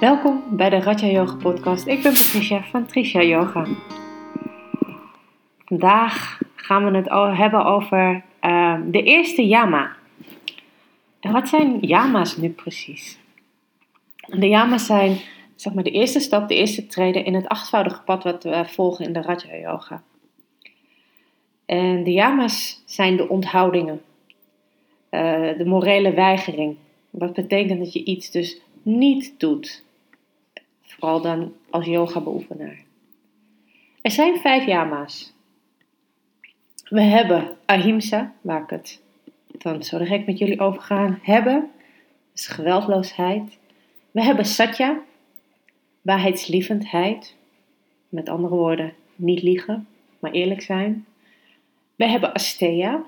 Welkom bij de Raja Yoga podcast. Ik ben Patricia van Trisha Yoga. Vandaag gaan we het hebben over uh, de eerste yama. En wat zijn yama's nu precies? De yama's zijn zeg maar, de eerste stap, de eerste treden in het achtvoudige pad wat we volgen in de Raja Yoga. En de yama's zijn de onthoudingen, uh, de morele weigering. Wat betekent dat je iets dus niet doet. Vooral dan als yoga-beoefenaar. Er zijn vijf yama's. We hebben ahimsa, waar ik het dan zo direct met jullie over ga hebben. is geweldloosheid. We hebben satya, waarheidslievendheid. Met andere woorden, niet liegen, maar eerlijk zijn. We hebben asteya,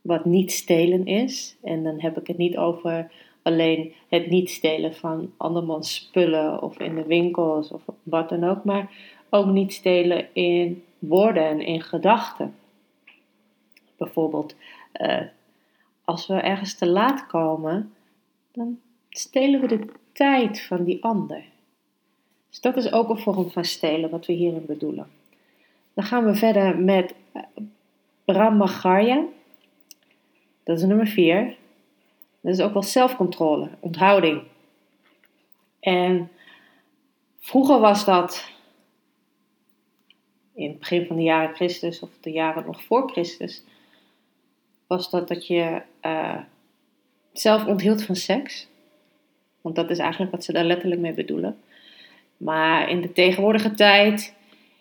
wat niet stelen is. En dan heb ik het niet over alleen het niet stelen van andermans spullen of in de winkels of wat dan ook, maar ook niet stelen in woorden en in gedachten. Bijvoorbeeld, uh, als we ergens te laat komen, dan stelen we de tijd van die ander. Dus dat is ook een vorm van stelen wat we hierin bedoelen. Dan gaan we verder met Brahmacharya. Dat is nummer 4. Dat is ook wel zelfcontrole, onthouding. En vroeger was dat in het begin van de jaren Christus of de jaren nog voor Christus, was dat dat je uh, zelf onthield van seks. Want dat is eigenlijk wat ze daar letterlijk mee bedoelen. Maar in de tegenwoordige tijd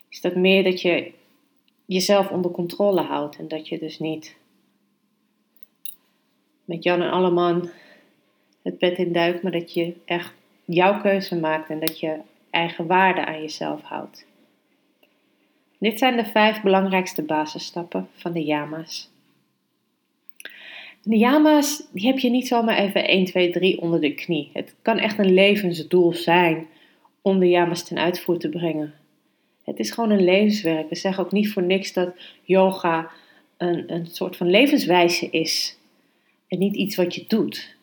is dat meer dat je jezelf onder controle houdt en dat je dus niet met Jan en Alleman het bed in duikt, maar dat je echt jouw keuze maakt en dat je eigen waarde aan jezelf houdt. Dit zijn de vijf belangrijkste basisstappen van de yama's. De yama's die heb je niet zomaar even 1, 2, 3 onder de knie. Het kan echt een levensdoel zijn om de yama's ten uitvoer te brengen. Het is gewoon een levenswerk. We zeggen ook niet voor niks dat yoga een, een soort van levenswijze is. Niet iets wat je doet.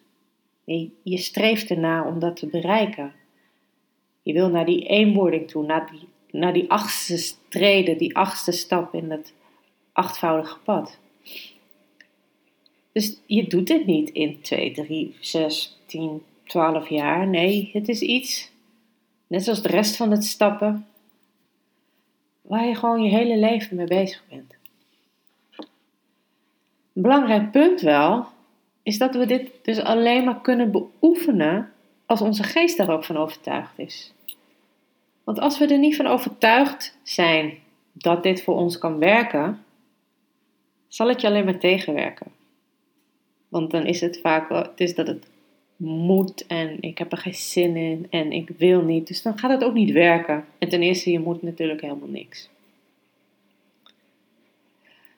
Nee, je streeft ernaar om dat te bereiken. Je wil naar die eenwording toe, naar die, naar die achtste treden, die achtste stap in het achtvoudige pad. Dus je doet het niet in 2, 3, 6, 10, 12 jaar. Nee, het is iets, net zoals de rest van het stappen, waar je gewoon je hele leven mee bezig bent. Een belangrijk punt wel, is dat we dit dus alleen maar kunnen beoefenen als onze geest daar ook van overtuigd is. Want als we er niet van overtuigd zijn dat dit voor ons kan werken, zal het je alleen maar tegenwerken. Want dan is het vaak het is dat het moet en ik heb er geen zin in en ik wil niet. Dus dan gaat het ook niet werken. En ten eerste, je moet natuurlijk helemaal niks.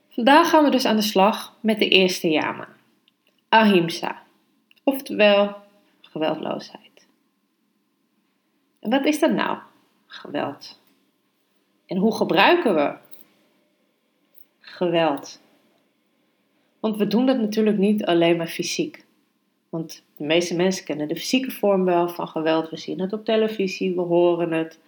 Vandaag gaan we dus aan de slag met de eerste yama ahimsa, oftewel geweldloosheid. En wat is dat nou, geweld? En hoe gebruiken we geweld? Want we doen dat natuurlijk niet alleen maar fysiek. Want de meeste mensen kennen de fysieke vorm wel van geweld. We zien het op televisie, we horen het.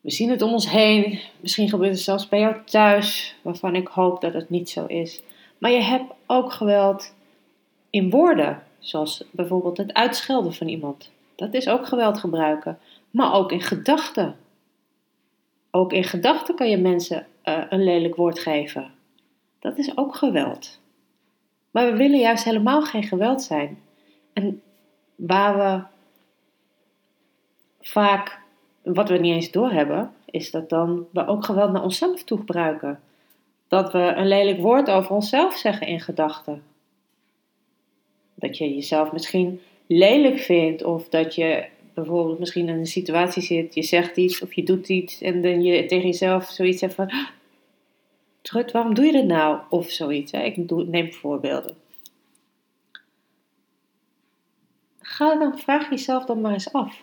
We zien het om ons heen. Misschien gebeurt het zelfs bij jou thuis, waarvan ik hoop dat het niet zo is. Maar je hebt ook geweld in woorden, zoals bijvoorbeeld het uitschelden van iemand. Dat is ook geweld gebruiken, maar ook in gedachten. Ook in gedachten kan je mensen uh, een lelijk woord geven. Dat is ook geweld. Maar we willen juist helemaal geen geweld zijn. En waar we vaak, wat we niet eens doorhebben, is dat dan we ook geweld naar onszelf toe gebruiken. Dat we een lelijk woord over onszelf zeggen in gedachten dat je jezelf misschien lelijk vindt of dat je bijvoorbeeld misschien in een situatie zit, je zegt iets of je doet iets en dan je tegen jezelf zoiets zegt van, ah, Trut, waarom doe je dat nou? Of zoiets. Ik neem voorbeelden. Ga dan, vraag jezelf dan maar eens af.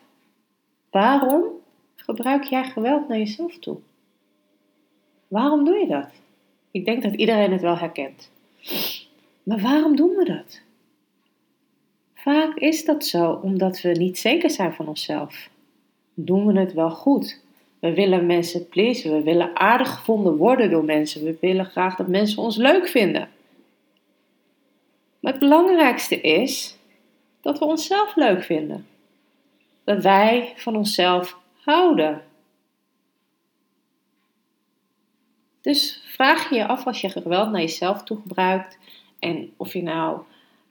Waarom gebruik jij geweld naar jezelf toe? Waarom doe je dat? Ik denk dat iedereen het wel herkent. Maar waarom doen we dat? Vaak is dat zo omdat we niet zeker zijn van onszelf. Doen we het wel goed? We willen mensen pleasen, we willen aardig gevonden worden door mensen, we willen graag dat mensen ons leuk vinden. Maar het belangrijkste is dat we onszelf leuk vinden. Dat wij van onszelf houden. Dus vraag je je af als je geweld naar jezelf toe gebruikt en of je nou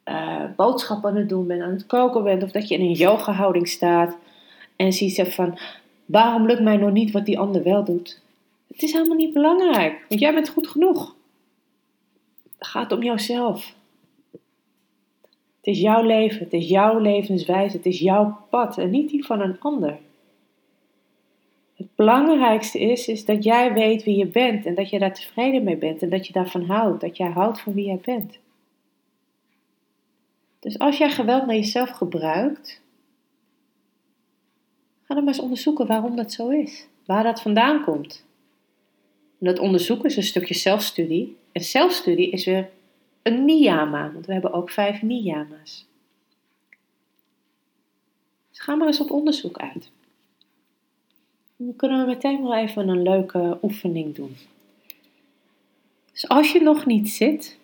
uh, boodschappen aan het doen bent, aan het koken bent, of dat je in een yoga houding staat en ziet zegt van waarom lukt mij nog niet wat die ander wel doet. Het is helemaal niet belangrijk, want jij bent goed genoeg. Het gaat om jouzelf. Het is jouw leven, het is jouw levenswijze, het is jouw pad en niet die van een ander. Het belangrijkste is, is dat jij weet wie je bent en dat je daar tevreden mee bent en dat je daarvan houdt, dat jij houdt van wie jij bent. Dus als jij geweld naar jezelf gebruikt, ga dan maar eens onderzoeken waarom dat zo is, waar dat vandaan komt. En dat onderzoeken is een stukje zelfstudie. En zelfstudie is weer een niyama, want we hebben ook vijf niyama's. Dus ga maar eens op onderzoek uit. Dan kunnen we meteen wel even een leuke oefening doen. Dus als je nog niet zit,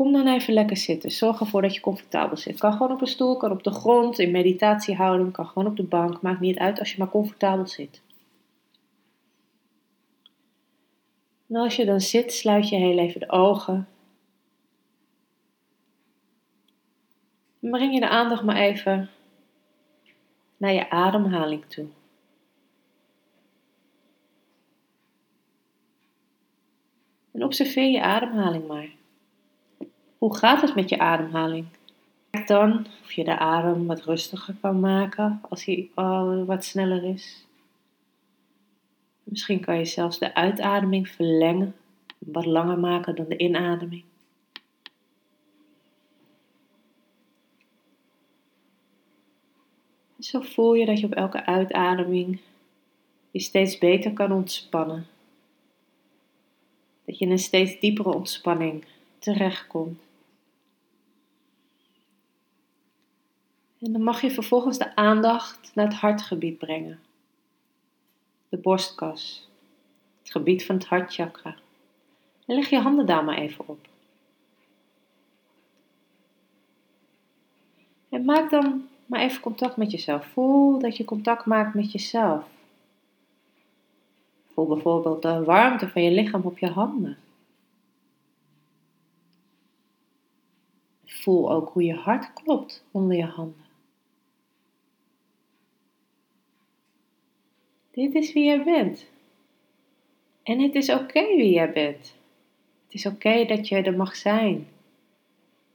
kom dan even lekker zitten. Zorg ervoor dat je comfortabel zit. Kan gewoon op een stoel, kan op de grond, in meditatiehouding, kan gewoon op de bank. Maakt niet uit als je maar comfortabel zit. En als je dan zit, sluit je heel even de ogen. En breng je de aandacht maar even naar je ademhaling toe. En observeer je ademhaling maar. Hoe gaat het met je ademhaling? Kijk dan of je de adem wat rustiger kan maken als hij al wat sneller is. Misschien kan je zelfs de uitademing verlengen, wat langer maken dan de inademing. Zo voel je dat je op elke uitademing je steeds beter kan ontspannen. Dat je in een steeds diepere ontspanning terechtkomt. En dan mag je vervolgens de aandacht naar het hartgebied brengen. De borstkas. Het gebied van het hartchakra. En leg je handen daar maar even op. En maak dan maar even contact met jezelf. Voel dat je contact maakt met jezelf. Voel bijvoorbeeld de warmte van je lichaam op je handen. Voel ook hoe je hart klopt onder je handen. Dit is wie jij bent. En het is oké wie jij bent. Het is oké dat je er mag zijn.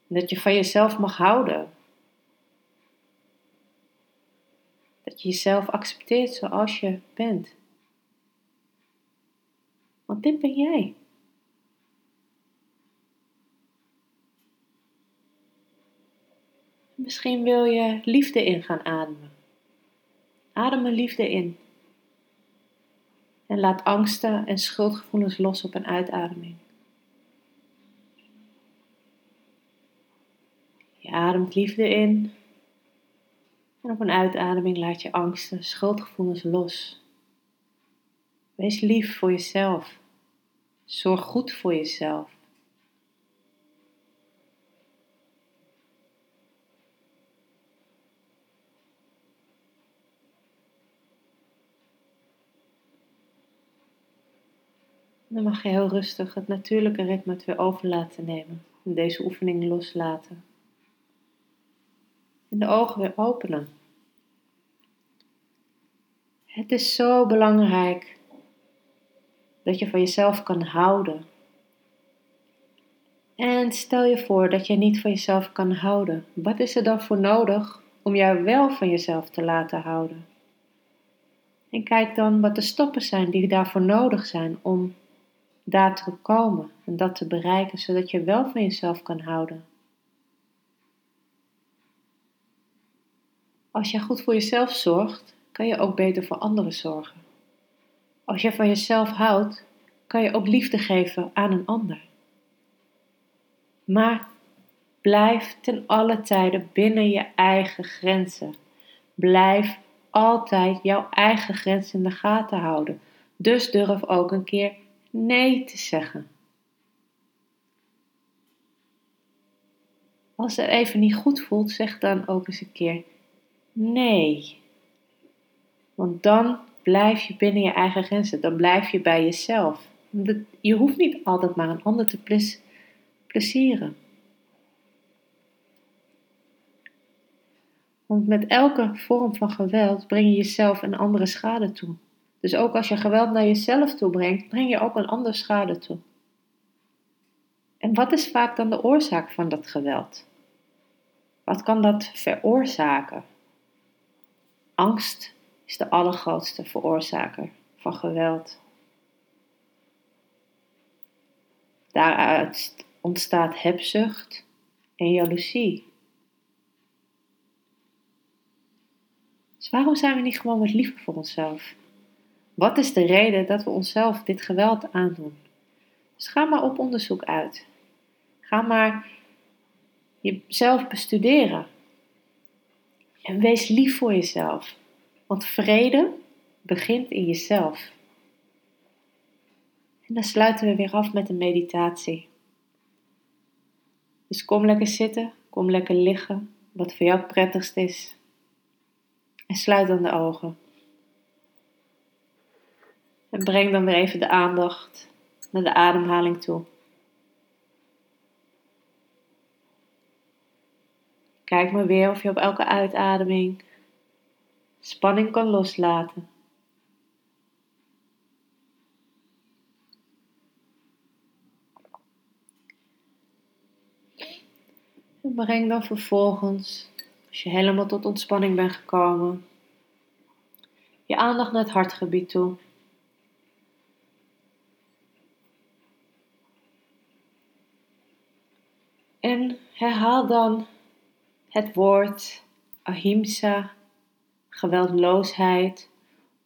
Dat je van jezelf mag houden. Dat je jezelf accepteert zoals je bent. Want dit ben jij. Misschien wil je liefde in gaan ademen. Adem liefde in. En laat angsten en schuldgevoelens los op een uitademing. Je ademt liefde in. En op een uitademing laat je angsten, schuldgevoelens los. Wees lief voor jezelf. Zorg goed voor jezelf. Dan mag je heel rustig het natuurlijke ritme weer over laten nemen. En deze oefening loslaten. En de ogen weer openen. Het is zo belangrijk dat je van jezelf kan houden. En stel je voor dat je niet van jezelf kan houden. Wat is er dan voor nodig om jou wel van jezelf te laten houden? En kijk dan wat de stoppen zijn die daarvoor nodig zijn om daar te komen en dat te bereiken, zodat je wel van jezelf kan houden. Als je goed voor jezelf zorgt, kan je ook beter voor anderen zorgen. Als je van jezelf houdt, kan je ook liefde geven aan een ander. Maar Blijf ten alle tijden binnen je eigen grenzen. Blijf altijd jouw eigen grenzen in de gaten houden. Dus durf ook een keer nee te zeggen. Als het even niet goed voelt, zeg dan ook eens een keer nee. Want dan blijf je binnen je eigen grenzen. Dan blijf je bij jezelf. Je hoeft niet altijd maar een ander te plezieren. Want met elke vorm van geweld breng je jezelf een andere schade toe. Dus ook als je geweld naar jezelf toe brengt, breng je ook een andere schade toe. En wat is vaak dan de oorzaak van dat geweld? Wat kan dat veroorzaken? Angst is de allergrootste veroorzaker van geweld. Daaruit ontstaat hebzucht en jaloezie. Dus waarom zijn we niet gewoon wat liever voor onszelf? Wat is de reden dat we onszelf dit geweld aandoen? Dus ga maar op onderzoek uit. Ga maar jezelf bestuderen. En wees lief voor jezelf. Want vrede begint in jezelf. En dan sluiten we weer af met een meditatie. Dus kom lekker zitten, kom lekker liggen, wat voor jou het prettigst is. En sluit dan de ogen. En breng dan weer even de aandacht naar de ademhaling toe. Kijk maar weer of je op elke uitademing spanning kan loslaten. En breng dan vervolgens, als je helemaal tot ontspanning bent gekomen, je aandacht naar het hartgebied toe. En herhaal dan het woord ahimsa, geweldloosheid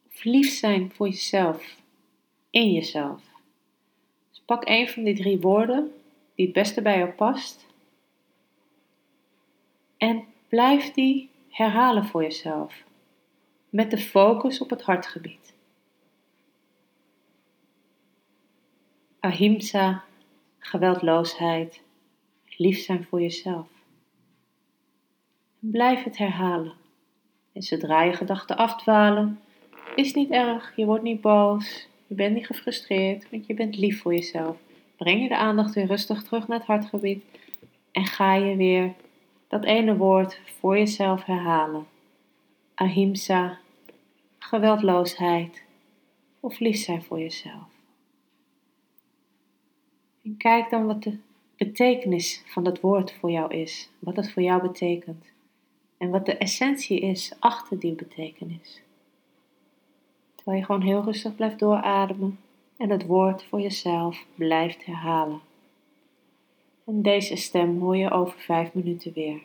of lief zijn voor jezelf, in jezelf. Dus pak een van die drie woorden die het beste bij jou past en blijf die herhalen voor jezelf met de focus op het hartgebied. Ahimsa, geweldloosheid, lief zijn voor jezelf. Blijf het herhalen. En zodra je gedachten afdwalen, is niet erg, je wordt niet boos, je bent niet gefrustreerd, want je bent lief voor jezelf. Breng je de aandacht weer rustig terug naar het hartgebied en ga je weer dat ene woord voor jezelf herhalen. Ahimsa, geweldloosheid of lief zijn voor jezelf. En kijk dan wat de betekenis van dat woord voor jou is, wat het voor jou betekent en wat de essentie is achter die betekenis. Terwijl je gewoon heel rustig blijft doorademen en het woord voor jezelf blijft herhalen. En deze stem hoor je over vijf minuten weer.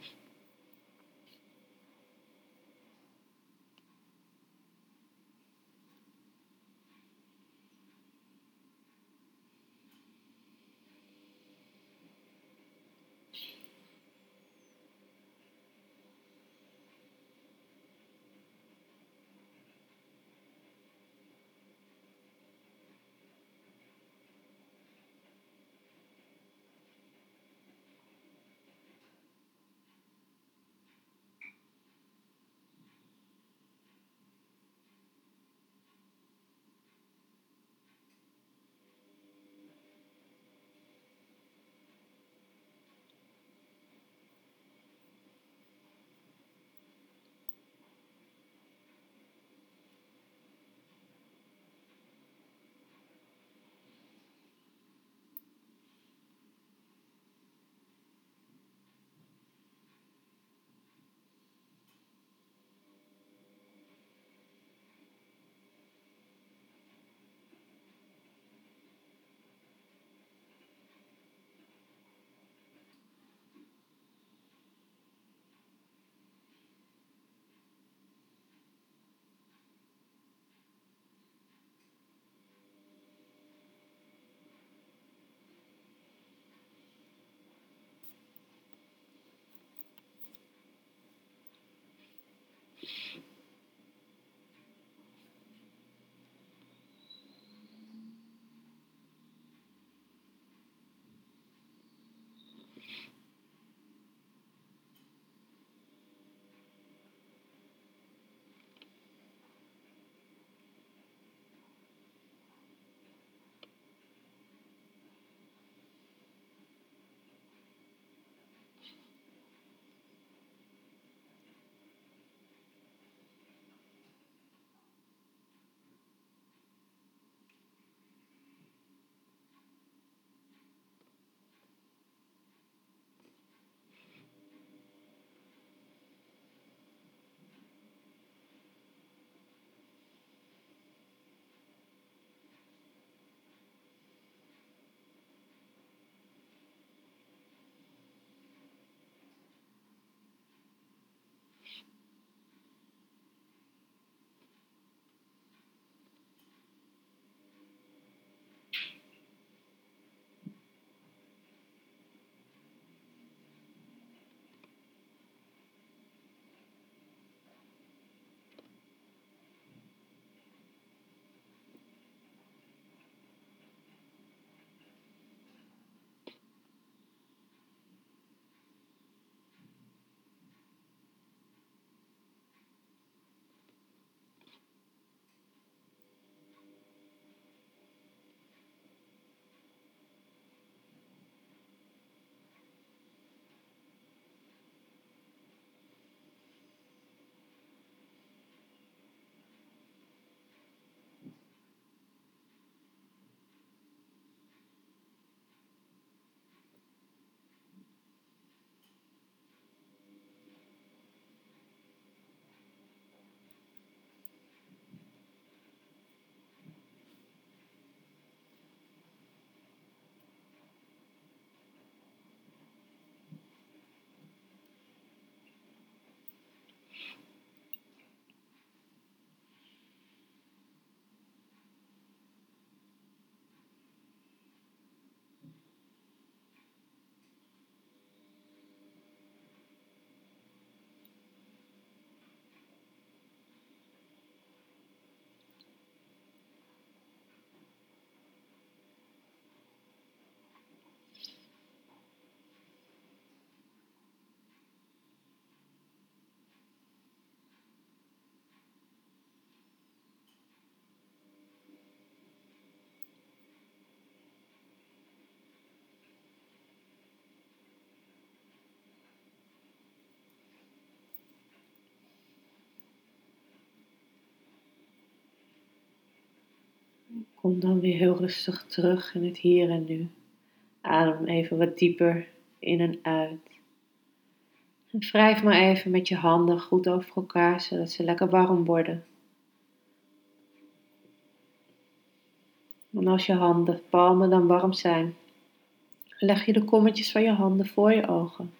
Kom dan weer heel rustig terug in het hier en nu. Adem even wat dieper in en uit. En wrijf maar even met je handen goed over elkaar, zodat ze lekker warm worden. En als je handen, palmen dan warm zijn, leg je de kommetjes van je handen voor je ogen.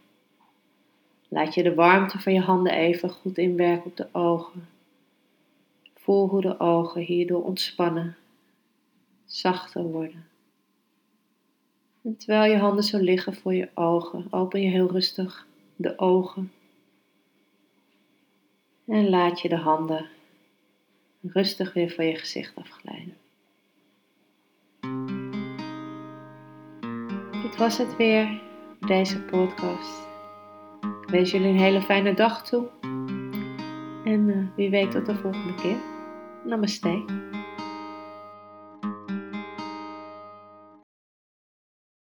Laat je de warmte van je handen even goed inwerken op de ogen. Voel hoe de ogen hierdoor ontspannen, zachter worden. En terwijl je handen zo liggen voor je ogen, open je heel rustig de ogen. En laat je de handen rustig weer van je gezicht afglijden. Dit was het weer, deze podcast. Ik wens jullie een hele fijne dag toe. En uh, wie weet tot de volgende keer. Namaste.